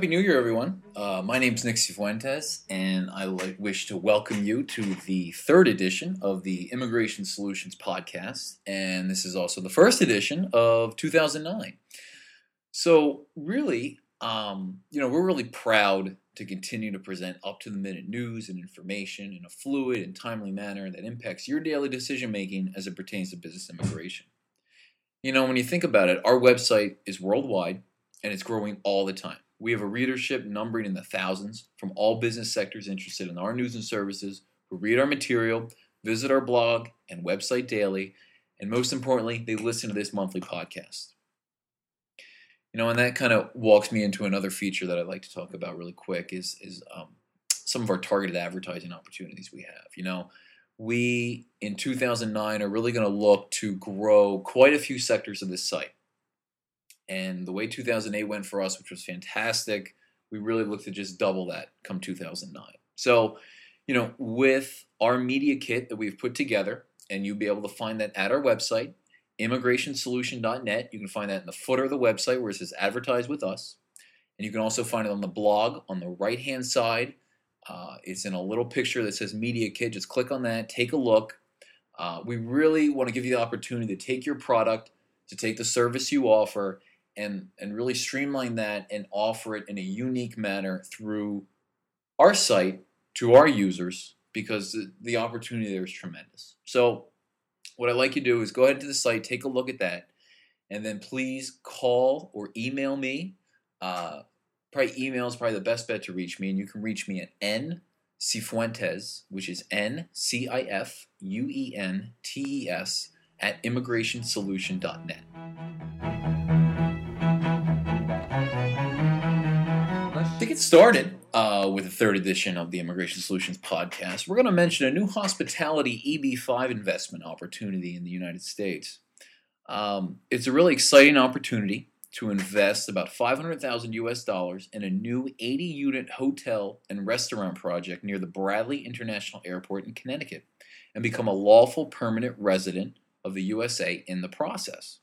Happy New Year, everyone. Uh, my name is Nick Cifuentes, and I like, wish to welcome you to the third edition of the Immigration Solutions podcast. And this is also the first edition of 2009. So, really, um, you know, we're really proud to continue to present up to the minute news and information in a fluid and timely manner that impacts your daily decision making as it pertains to business immigration. You know, when you think about it, our website is worldwide and it's growing all the time. We have a readership numbering in the thousands from all business sectors interested in our news and services who read our material, visit our blog and website daily, and most importantly, they listen to this monthly podcast. You know, and that kind of walks me into another feature that I'd like to talk about really quick is is um, some of our targeted advertising opportunities we have. You know, we in 2009 are really going to look to grow quite a few sectors of this site. And the way 2008 went for us, which was fantastic, we really looked to just double that come 2009. So, you know, with our media kit that we've put together, and you'll be able to find that at our website, immigrationsolution.net. You can find that in the footer of the website where it says advertise with us. And you can also find it on the blog on the right hand side. Uh, it's in a little picture that says Media Kit. Just click on that, take a look. Uh, we really want to give you the opportunity to take your product, to take the service you offer, and and really streamline that and offer it in a unique manner through our site to our users because the, the opportunity there is tremendous. So what I'd like you to do is go ahead to the site, take a look at that, and then please call or email me. Uh, probably email is probably the best bet to reach me, and you can reach me at n cifuentes, which is n c i f u e n t e s at immigrationsolution.net. get started uh, with the third edition of the Immigration Solutions podcast, we're going to mention a new hospitality EB5 investment opportunity in the United States. Um, it's a really exciting opportunity to invest about 500,000 US dollars in a new 80 unit hotel and restaurant project near the Bradley International Airport in Connecticut and become a lawful permanent resident of the USA in the process.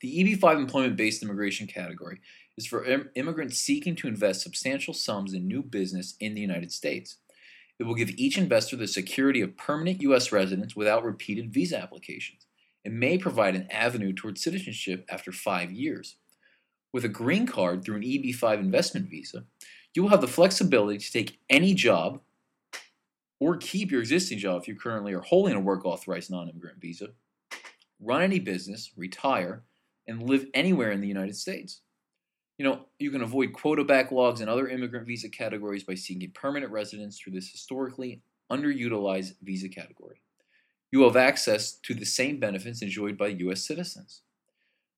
The EB5 employment based immigration category is for Im- immigrants seeking to invest substantial sums in new business in the United States. It will give each investor the security of permanent U.S. residence without repeated visa applications. It may provide an avenue toward citizenship after five years. With a green card through an EB5 investment visa, you will have the flexibility to take any job or keep your existing job if you currently are holding a work authorized non immigrant visa, run any business, retire, and live anywhere in the United States. You know, you can avoid quota backlogs and other immigrant visa categories by seeking permanent residence through this historically underutilized visa category. You have access to the same benefits enjoyed by U.S. citizens.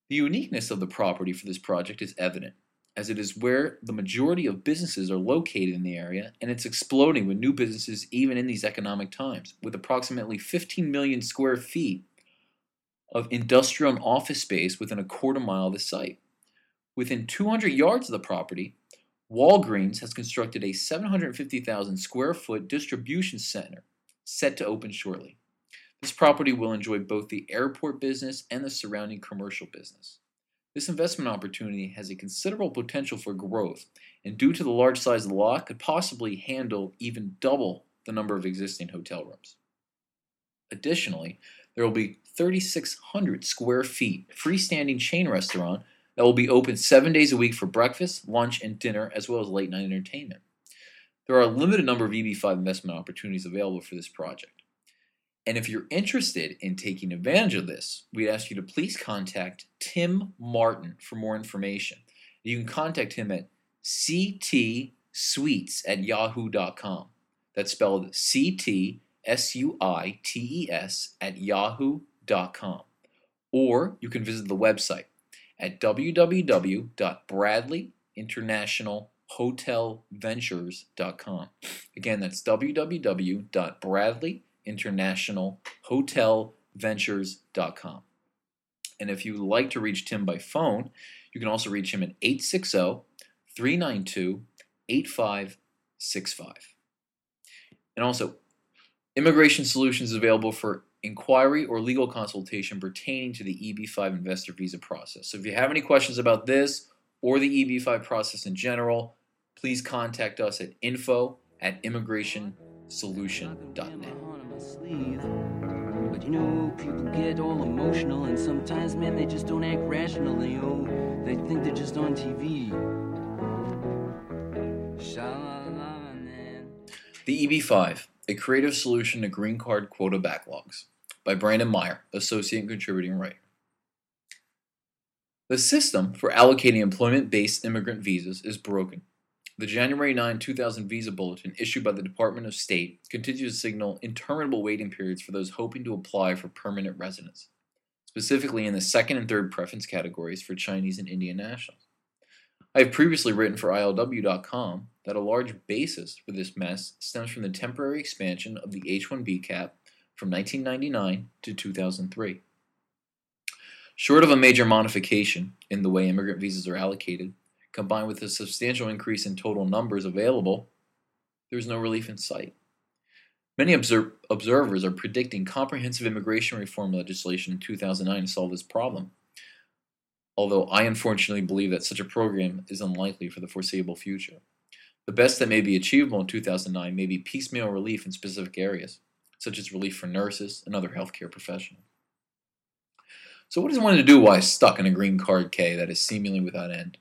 The uniqueness of the property for this project is evident, as it is where the majority of businesses are located in the area, and it's exploding with new businesses even in these economic times, with approximately 15 million square feet of industrial and office space within a quarter mile of the site. Within 200 yards of the property, Walgreens has constructed a 750,000 square foot distribution center set to open shortly. This property will enjoy both the airport business and the surrounding commercial business. This investment opportunity has a considerable potential for growth, and due to the large size of the lot, could possibly handle even double the number of existing hotel rooms. Additionally, there will be 3,600 square feet freestanding chain restaurant that will be open seven days a week for breakfast, lunch, and dinner, as well as late night entertainment. There are a limited number of EB5 investment opportunities available for this project. And if you're interested in taking advantage of this, we'd ask you to please contact Tim Martin for more information. You can contact him at ctsuites at yahoo.com. That's spelled C T S U I T E S at yahoo.com. Or you can visit the website at www.bradleyinternationalhotelventures.com. Again, that's www.bradleyinternationalhotelventures.com. And if you like to reach Tim by phone, you can also reach him at 860 392 8565. And also, Immigration Solutions is available for inquiry or legal consultation pertaining to the EB5 investor visa process. So if you have any questions about this or the EB5 process in general, please contact us at info at immigrationsolution.net. But you know, people get all emotional, and sometimes, man, they just don't act rationally. Oh, they think they're just on TV. The EB5, a creative solution to green card quota backlogs, by Brandon Meyer, associate contributing writer. The system for allocating employment based immigrant visas is broken. The January 9, 2000 visa bulletin issued by the Department of State continues to signal interminable waiting periods for those hoping to apply for permanent residence, specifically in the second and third preference categories for Chinese and Indian nationals. I have previously written for ILW.com that a large basis for this mess stems from the temporary expansion of the H 1B cap from 1999 to 2003. Short of a major modification in the way immigrant visas are allocated, combined with a substantial increase in total numbers available, there is no relief in sight. Many obser- observers are predicting comprehensive immigration reform legislation in 2009 to solve this problem, although I unfortunately believe that such a program is unlikely for the foreseeable future. The best that may be achievable in 2009 may be piecemeal relief in specific areas, such as relief for nurses and other healthcare professionals. So, what does one to do while stuck in a green card K that is seemingly without end?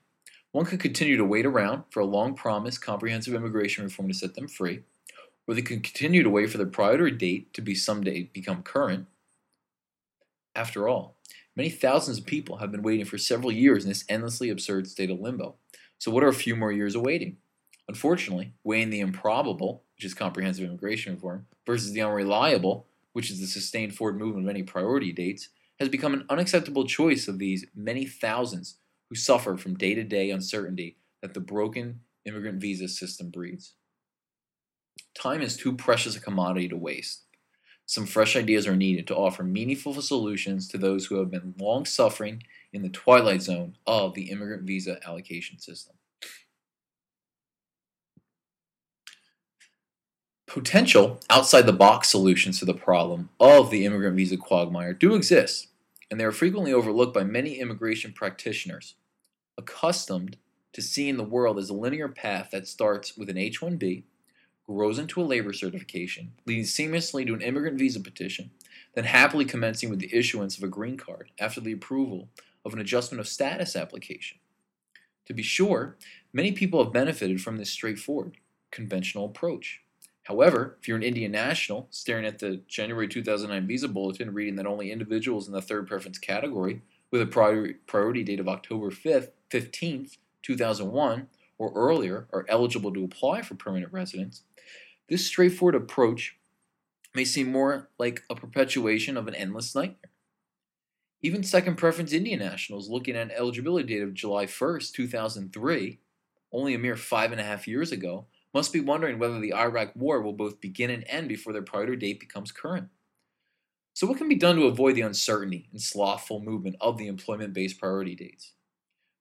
One could continue to wait around for a long promised comprehensive immigration reform to set them free, or they could continue to wait for their priority date to be someday become current. After all, many thousands of people have been waiting for several years in this endlessly absurd state of limbo. So, what are a few more years awaiting? Unfortunately, weighing the improbable, which is comprehensive immigration reform, versus the unreliable, which is the sustained forward movement of any priority dates, has become an unacceptable choice of these many thousands who suffer from day to day uncertainty that the broken immigrant visa system breeds. Time is too precious a commodity to waste. Some fresh ideas are needed to offer meaningful solutions to those who have been long suffering in the twilight zone of the immigrant visa allocation system. Potential outside the box solutions to the problem of the immigrant visa quagmire do exist, and they are frequently overlooked by many immigration practitioners, accustomed to seeing the world as a linear path that starts with an H 1B, grows into a labor certification, leading seamlessly to an immigrant visa petition, then happily commencing with the issuance of a green card after the approval of an adjustment of status application. To be sure, many people have benefited from this straightforward, conventional approach. However, if you're an Indian national staring at the January 2009 visa bulletin reading that only individuals in the third preference category with a priority date of October 5th, 15th, 2001 or earlier are eligible to apply for permanent residence, this straightforward approach may seem more like a perpetuation of an endless nightmare. Even second preference Indian nationals looking at an eligibility date of July 1st, 2003, only a mere five and a half years ago, must be wondering whether the Iraq War will both begin and end before their priority date becomes current. So, what can be done to avoid the uncertainty and slothful movement of the employment based priority dates?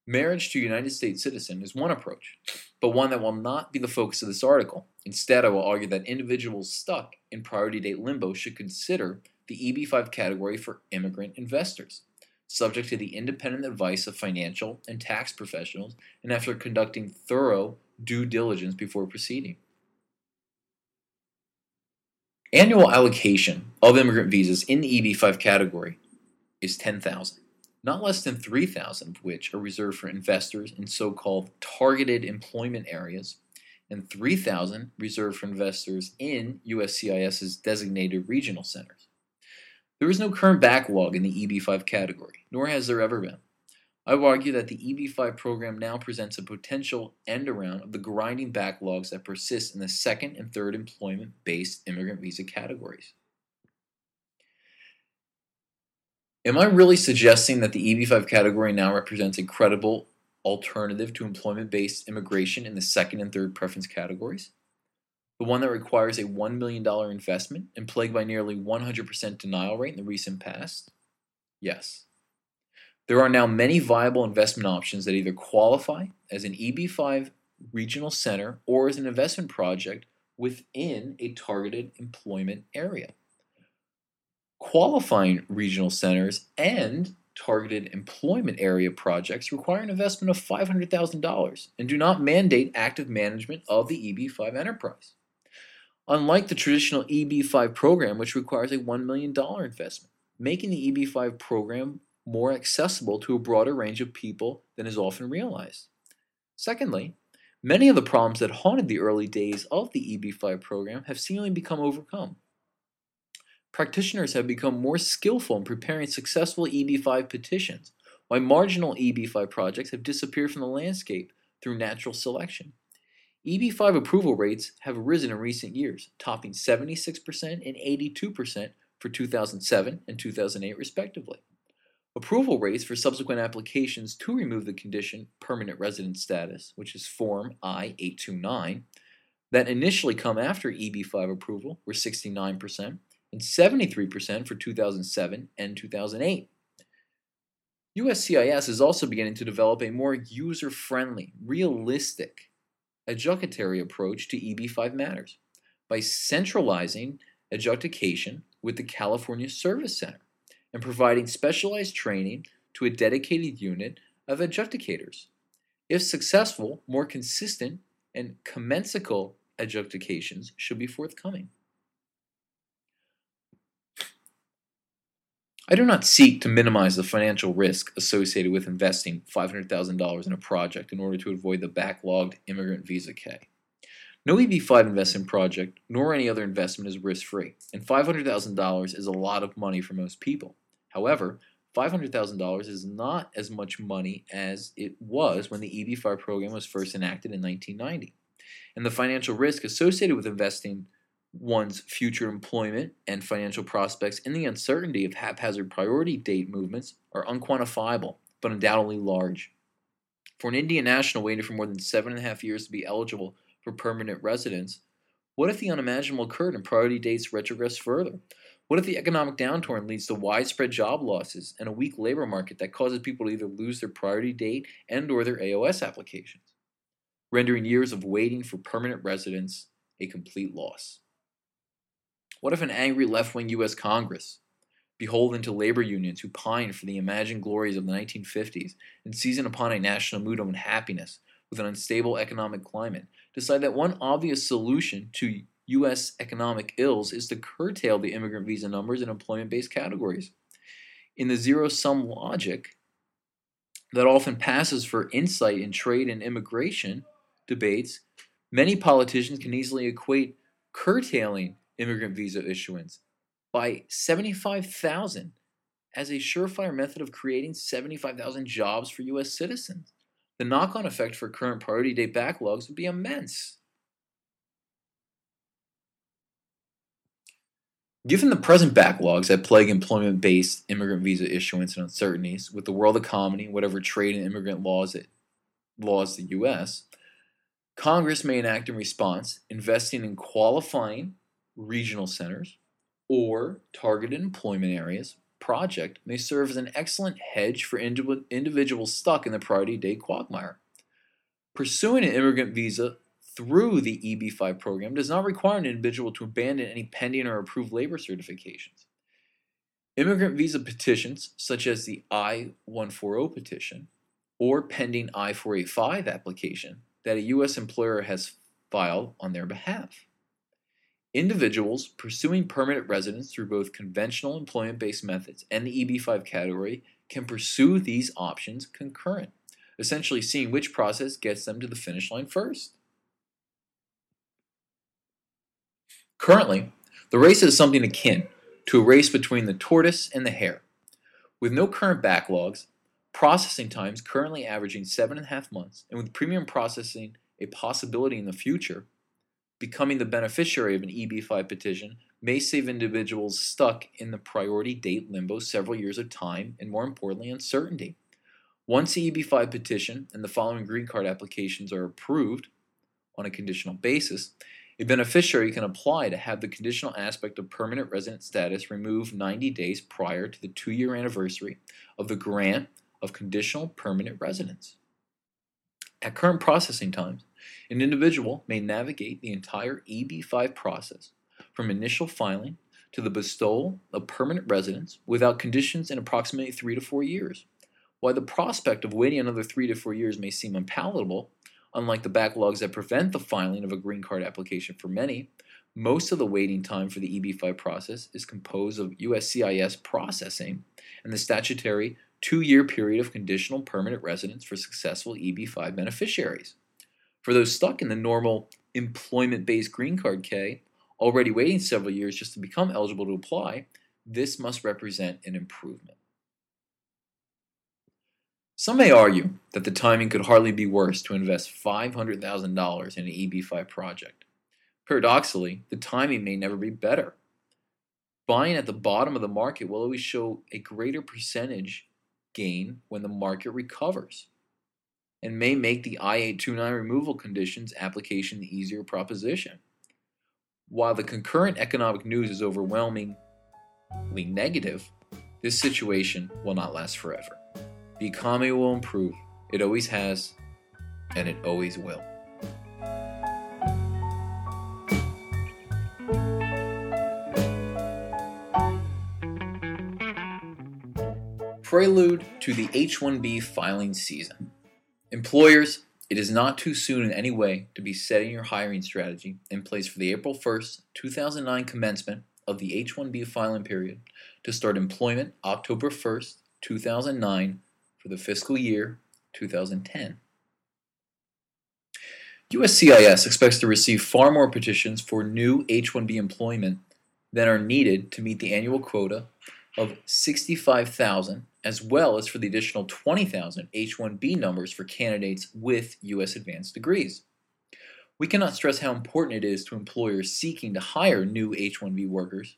Marriage to a United States citizen is one approach, but one that will not be the focus of this article. Instead, I will argue that individuals stuck in priority date limbo should consider the EB5 category for immigrant investors, subject to the independent advice of financial and tax professionals, and after conducting thorough due diligence before proceeding. Annual allocation of immigrant visas in the EB5 category is 10,000, not less than 3,000 of which are reserved for investors in so called targeted employment areas, and 3,000 reserved for investors in USCIS's designated regional centers. There is no current backlog in the EB5 category, nor has there ever been. I would argue that the EB5 program now presents a potential end around of the grinding backlogs that persist in the second and third employment based immigrant visa categories. Am I really suggesting that the EB5 category now represents a credible alternative to employment based immigration in the second and third preference categories? The one that requires a $1 million investment and plagued by nearly 100% denial rate in the recent past? Yes. There are now many viable investment options that either qualify as an EB5 regional center or as an investment project within a targeted employment area. Qualifying regional centers and targeted employment area projects require an investment of $500,000 and do not mandate active management of the EB5 enterprise. Unlike the traditional EB5 program, which requires a $1 million investment, making the EB5 program more accessible to a broader range of people than is often realized. Secondly, many of the problems that haunted the early days of the EB5 program have seemingly become overcome. Practitioners have become more skillful in preparing successful EB5 petitions, while marginal EB5 projects have disappeared from the landscape through natural selection. EB5 approval rates have risen in recent years, topping 76% and 82% for 2007 and 2008 respectively. Approval rates for subsequent applications to remove the condition permanent resident status, which is Form I-829, that initially come after EB5 approval were 69% and 73% for 2007 and 2008. USCIS is also beginning to develop a more user-friendly, realistic adjudicatory approach to EB5 matters by centralizing adjudication with the California Service Center and providing specialized training to a dedicated unit of adjudicators. If successful, more consistent and commensal adjudications should be forthcoming. I do not seek to minimize the financial risk associated with investing $500,000 in a project in order to avoid the backlogged immigrant visa K. No EB5 investment project nor any other investment is risk free, and $500,000 is a lot of money for most people. However, $500,000 is not as much money as it was when the EB5 program was first enacted in 1990. And the financial risk associated with investing one's future employment and financial prospects and the uncertainty of haphazard priority date movements are unquantifiable, but undoubtedly large. For an Indian national waiting for more than seven and a half years to be eligible for permanent residence, what if the unimaginable occurred and priority dates retrogress further? What if the economic downturn leads to widespread job losses and a weak labor market that causes people to either lose their priority date and or their AOS applications, rendering years of waiting for permanent residence a complete loss? What if an angry left wing U.S. Congress, beholden to labor unions who pine for the imagined glories of the 1950s and season upon a national mood of unhappiness with an unstable economic climate, decide that one obvious solution to U.S. economic ills is to curtail the immigrant visa numbers in employment based categories? In the zero sum logic that often passes for insight in trade and immigration debates, many politicians can easily equate curtailing immigrant visa issuance by 75,000 as a surefire method of creating 75,000 jobs for U.S. citizens. The knock on effect for current priority date backlogs would be immense. Given the present backlogs that plague employment based immigrant visa issuance and uncertainties with the world economy, whatever trade and immigrant laws it laws the US, Congress may enact in response investing in qualifying regional centers, or targeted employment areas project may serve as an excellent hedge for individuals stuck in the priority date quagmire. Pursuing an immigrant visa through the EB5 program does not require an individual to abandon any pending or approved labor certifications. Immigrant visa petitions, such as the I 140 petition or pending I 485 application that a U.S. employer has filed on their behalf. Individuals pursuing permanent residence through both conventional employment based methods and the EB5 category can pursue these options concurrent, essentially seeing which process gets them to the finish line first. Currently, the race is something akin to a race between the tortoise and the hare. With no current backlogs, processing times currently averaging seven and a half months, and with premium processing a possibility in the future, becoming the beneficiary of an EB5 petition may save individuals stuck in the priority date limbo several years of time and, more importantly, uncertainty. Once the EB5 petition and the following green card applications are approved on a conditional basis, a beneficiary can apply to have the conditional aspect of permanent resident status removed 90 days prior to the two year anniversary of the grant of conditional permanent residence. At current processing times, an individual may navigate the entire EB5 process from initial filing to the bestowal of permanent residence without conditions in approximately three to four years. While the prospect of waiting another three to four years may seem unpalatable, unlike the backlogs that prevent the filing of a green card application for many, most of the waiting time for the EB5 process is composed of USCIS processing and the statutory two year period of conditional permanent residence for successful EB5 beneficiaries. For those stuck in the normal employment based green card K, already waiting several years just to become eligible to apply, this must represent an improvement. Some may argue that the timing could hardly be worse to invest $500,000 in an EB5 project. Paradoxically, the timing may never be better. Buying at the bottom of the market will always show a greater percentage gain when the market recovers and may make the I-829 removal conditions application the easier proposition. While the concurrent economic news is overwhelmingly negative, this situation will not last forever. The economy will improve. It always has, and it always will. Prelude to the H 1B filing season. Employers, it is not too soon in any way to be setting your hiring strategy in place for the April 1st, 2009 commencement of the H 1B filing period to start employment October 1st, 2009 for the fiscal year 2010. USCIS expects to receive far more petitions for new H 1B employment than are needed to meet the annual quota of 65,000 as well as for the additional 20,000 H-1B numbers for candidates with U.S. advanced degrees. We cannot stress how important it is to employers seeking to hire new H-1B workers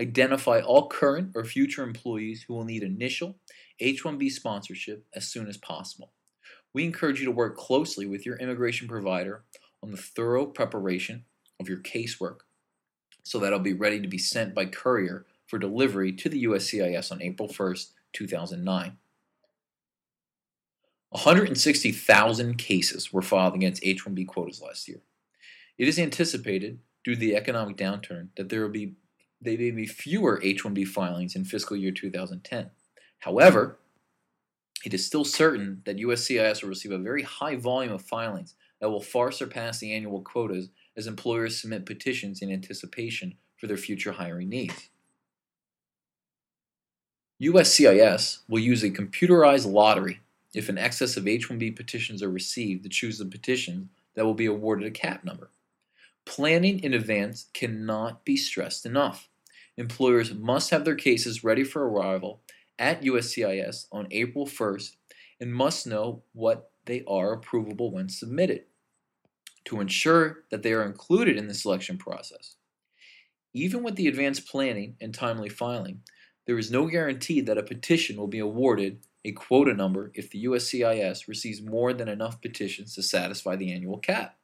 identify all current or future employees who will need initial H-1B sponsorship as soon as possible. We encourage you to work closely with your immigration provider on the thorough preparation of your casework so that it'll be ready to be sent by courier for delivery to the USCIS on April 1st, 2009. 160,000 cases were filed against H 1B quotas last year. It is anticipated, due to the economic downturn, that there will be there may be fewer H 1B filings in fiscal year 2010. However, it is still certain that USCIS will receive a very high volume of filings that will far surpass the annual quotas as employers submit petitions in anticipation for their future hiring needs. USCIS will use a computerized lottery if an excess of H-1B petitions are received to choose the petition that will be awarded a cap number. Planning in advance cannot be stressed enough. Employers must have their cases ready for arrival at USCIS on April 1st and must know what they are approvable when submitted to ensure that they are included in the selection process. Even with the advanced planning and timely filing, there is no guarantee that a petition will be awarded a quota number if the USCIS receives more than enough petitions to satisfy the annual cap.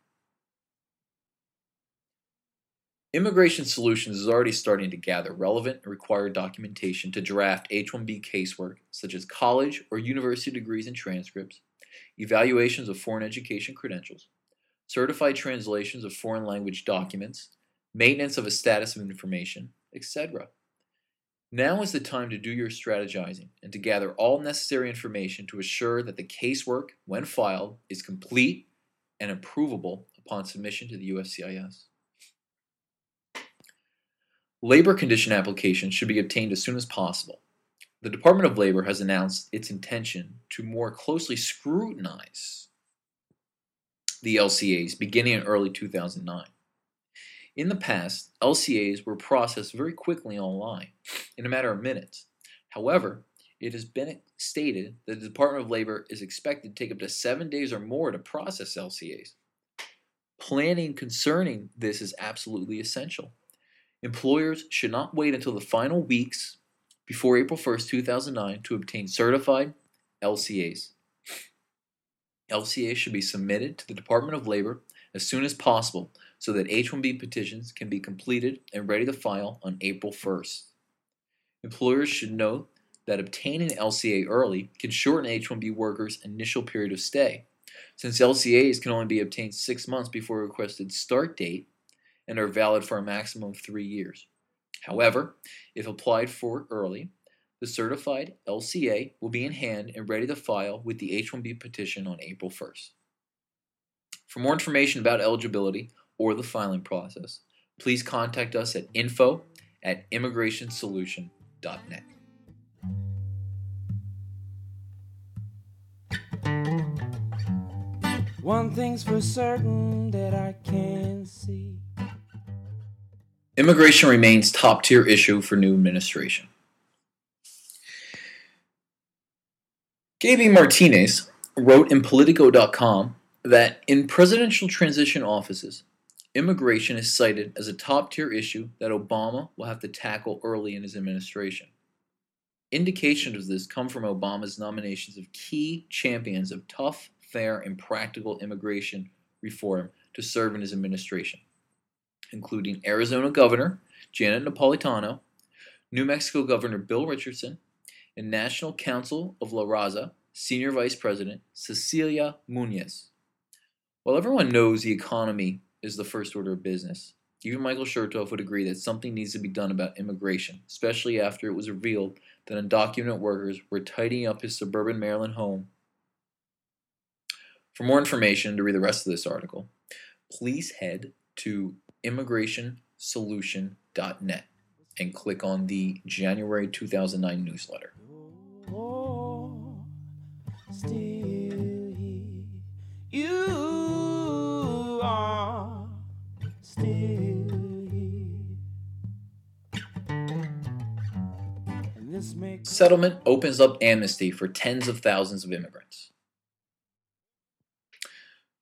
Immigration Solutions is already starting to gather relevant and required documentation to draft H-1B casework, such as college or university degrees and transcripts, evaluations of foreign education credentials, certified translations of foreign language documents, maintenance of a status of information, etc. Now is the time to do your strategizing and to gather all necessary information to assure that the casework, when filed, is complete and approvable upon submission to the USCIS. Labor condition applications should be obtained as soon as possible. The Department of Labor has announced its intention to more closely scrutinize the LCAs beginning in early 2009. In the past, LCAs were processed very quickly online, in a matter of minutes. However, it has been stated that the Department of Labor is expected to take up to seven days or more to process LCAs. Planning concerning this is absolutely essential. Employers should not wait until the final weeks before April 1st, 2009 to obtain certified LCAs. LCAs should be submitted to the Department of Labor as soon as possible so that H-1B petitions can be completed and ready to file on April 1st. Employers should note that obtaining LCA early can shorten H-1B workers' initial period of stay, since LCAs can only be obtained six months before a requested start date and are valid for a maximum of three years. However, if applied for early, the certified LCA will be in hand and ready to file with the H 1B petition on April 1st. For more information about eligibility or the filing process, please contact us at info at immigrationsolution.net. One thing's for certain that I can see. Immigration remains top tier issue for new administration. Gaby Martinez wrote in Politico.com that in presidential transition offices, immigration is cited as a top tier issue that Obama will have to tackle early in his administration. Indications of this come from Obama's nominations of key champions of tough, fair, and practical immigration reform to serve in his administration, including Arizona Governor Janet Napolitano, New Mexico Governor Bill Richardson, and National Council of La Raza Senior Vice President Cecilia Munoz. While everyone knows the economy is the first order of business, even Michael Chertoff would agree that something needs to be done about immigration, especially after it was revealed that undocumented workers were tidying up his suburban Maryland home for more information to read the rest of this article, please head to immigrationsolution.net and click on the January 2009 newsletter. Oh, Settlement opens up amnesty for tens of thousands of immigrants.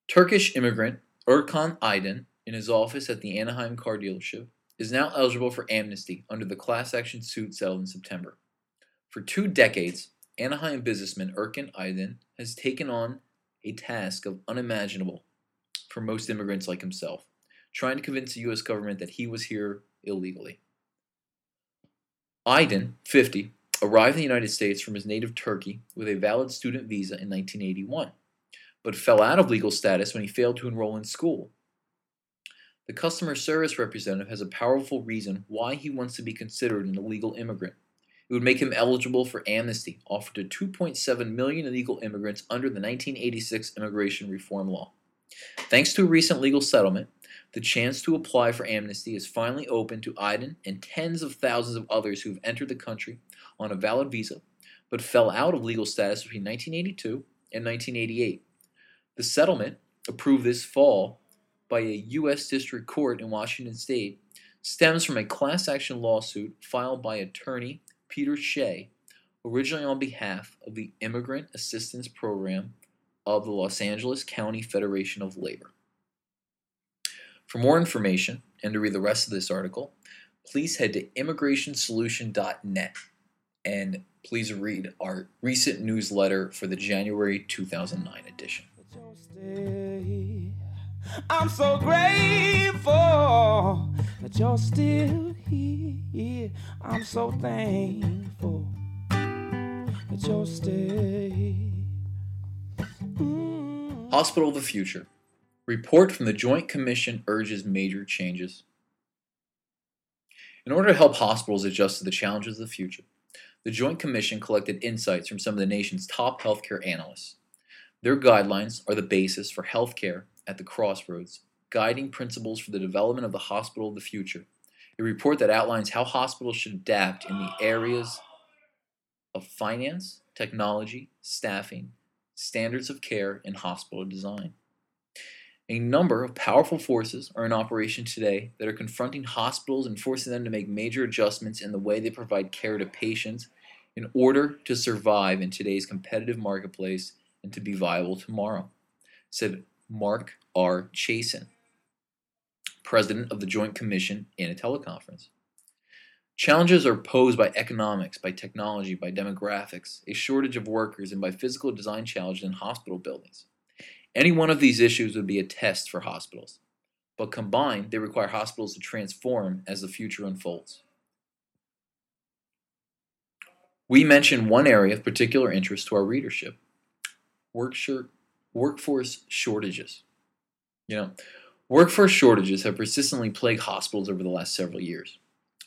Turkish immigrant Erkan Aydin, in his office at the Anaheim car dealership, is now eligible for amnesty under the class action suit settled in September. For two decades, Anaheim businessman Erkan Aydin has taken on a task of unimaginable for most immigrants like himself, trying to convince the U.S. government that he was here illegally. Aydin, 50, arrived in the United States from his native Turkey with a valid student visa in 1981, but fell out of legal status when he failed to enroll in school. The customer service representative has a powerful reason why he wants to be considered an illegal immigrant. It would make him eligible for amnesty offered to 2.7 million illegal immigrants under the 1986 immigration reform law. Thanks to a recent legal settlement, the chance to apply for amnesty is finally open to Aydin and tens of thousands of others who have entered the country on a valid visa but fell out of legal status between 1982 and 1988. The settlement, approved this fall by a U.S. District Court in Washington State, stems from a class action lawsuit filed by attorney Peter Schey, originally on behalf of the Immigrant Assistance Program of the Los Angeles County Federation of Labor. For more information and to read the rest of this article, please head to immigrationsolution.net and please read our recent newsletter for the January 2009 edition. that you're still here. I'm so grateful that you're still here. I'm so thankful that you're still. Hospital of the Future. Report from the Joint Commission urges major changes. In order to help hospitals adjust to the challenges of the future, the Joint Commission collected insights from some of the nation's top healthcare analysts. Their guidelines are the basis for healthcare at the crossroads, guiding principles for the development of the hospital of the future. A report that outlines how hospitals should adapt in the areas of finance, technology, staffing, standards of care, and hospital design. A number of powerful forces are in operation today that are confronting hospitals and forcing them to make major adjustments in the way they provide care to patients in order to survive in today's competitive marketplace and to be viable tomorrow, said Mark R. Chassin, president of the Joint Commission, in a teleconference. Challenges are posed by economics, by technology, by demographics, a shortage of workers, and by physical design challenges in hospital buildings. Any one of these issues would be a test for hospitals, but combined, they require hospitals to transform as the future unfolds. We mention one area of particular interest to our readership workforce shortages. You know, workforce shortages have persistently plagued hospitals over the last several years.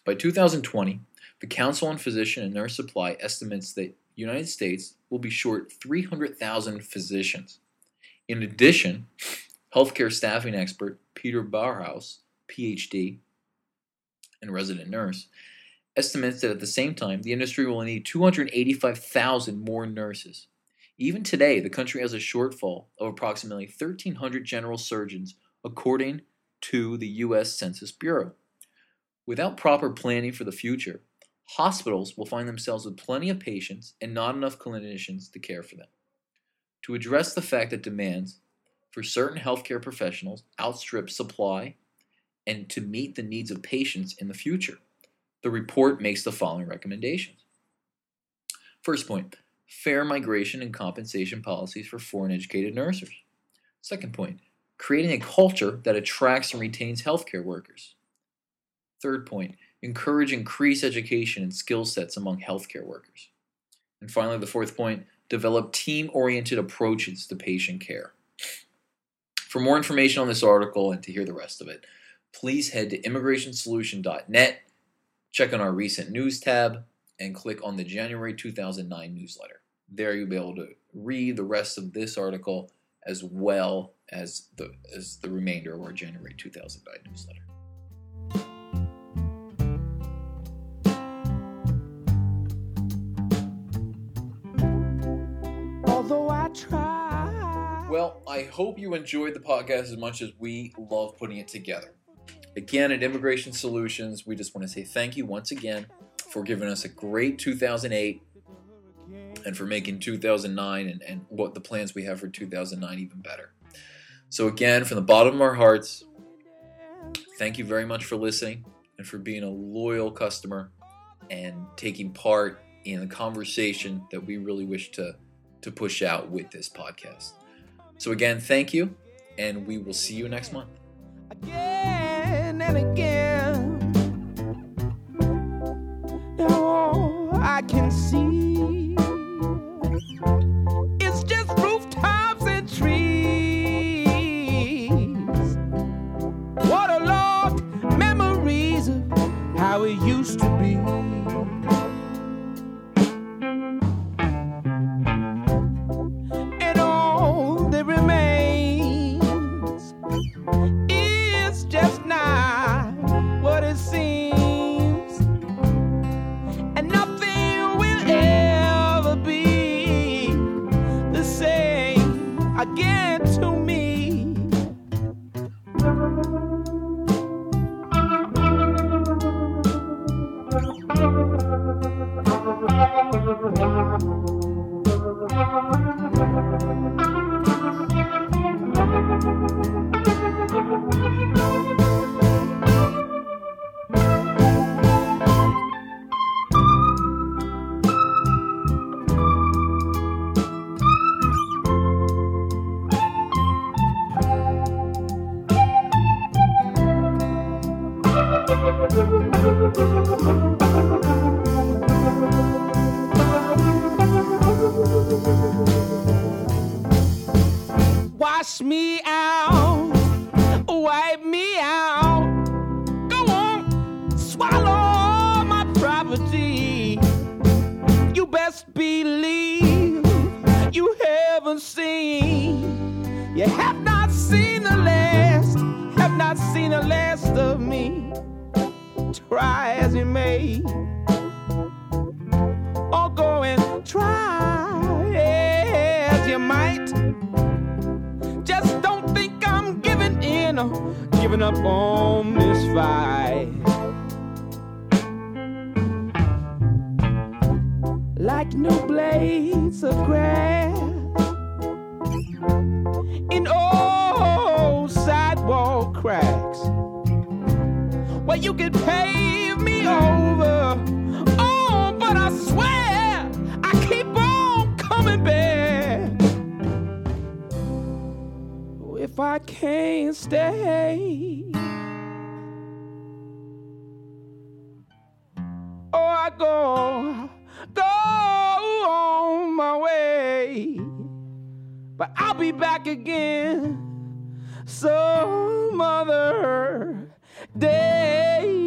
By 2020, the Council on Physician and Nurse Supply estimates that the United States will be short 300,000 physicians. In addition, healthcare staffing expert Peter Buerhaus, PhD, and resident nurse, estimates that at the same time, the industry will need 285,000 more nurses. Even today, the country has a shortfall of approximately 1,300 general surgeons, according to the U.S. Census Bureau. Without proper planning for the future, hospitals will find themselves with plenty of patients and not enough clinicians to care for them. To address the fact that demands for certain healthcare professionals outstrip supply and to meet the needs of patients in the future, the report makes the following recommendations. First point fair migration and compensation policies for foreign educated nurses. Second point creating a culture that attracts and retains healthcare workers. Third point encourage increased education and skill sets among healthcare workers. And finally, the fourth point develop team oriented approaches to patient care. For more information on this article and to hear the rest of it, please head to immigrationsolution.net, check on our recent news tab, and click on the January 2009 newsletter. There you'll be able to read the rest of this article as well as the as the remainder of our January 2009 newsletter. Try. Well, I hope you enjoyed the podcast as much as we love putting it together. Again, at Immigration Solutions, we just want to say thank you once again for giving us a great 2008 and for making 2009 and, and what the plans we have for 2009 even better. So, again, from the bottom of our hearts, thank you very much for listening and for being a loyal customer and taking part in the conversation that we really wish to, to push out with this podcast. So, again, thank you, and we will see you next month. again and again. Now I can see in giving up on this fight. Like new blades of grass in old sidewalk cracks where you could pave me over. if I can't stay? Oh, I go, go on my way, but I'll be back again some other day.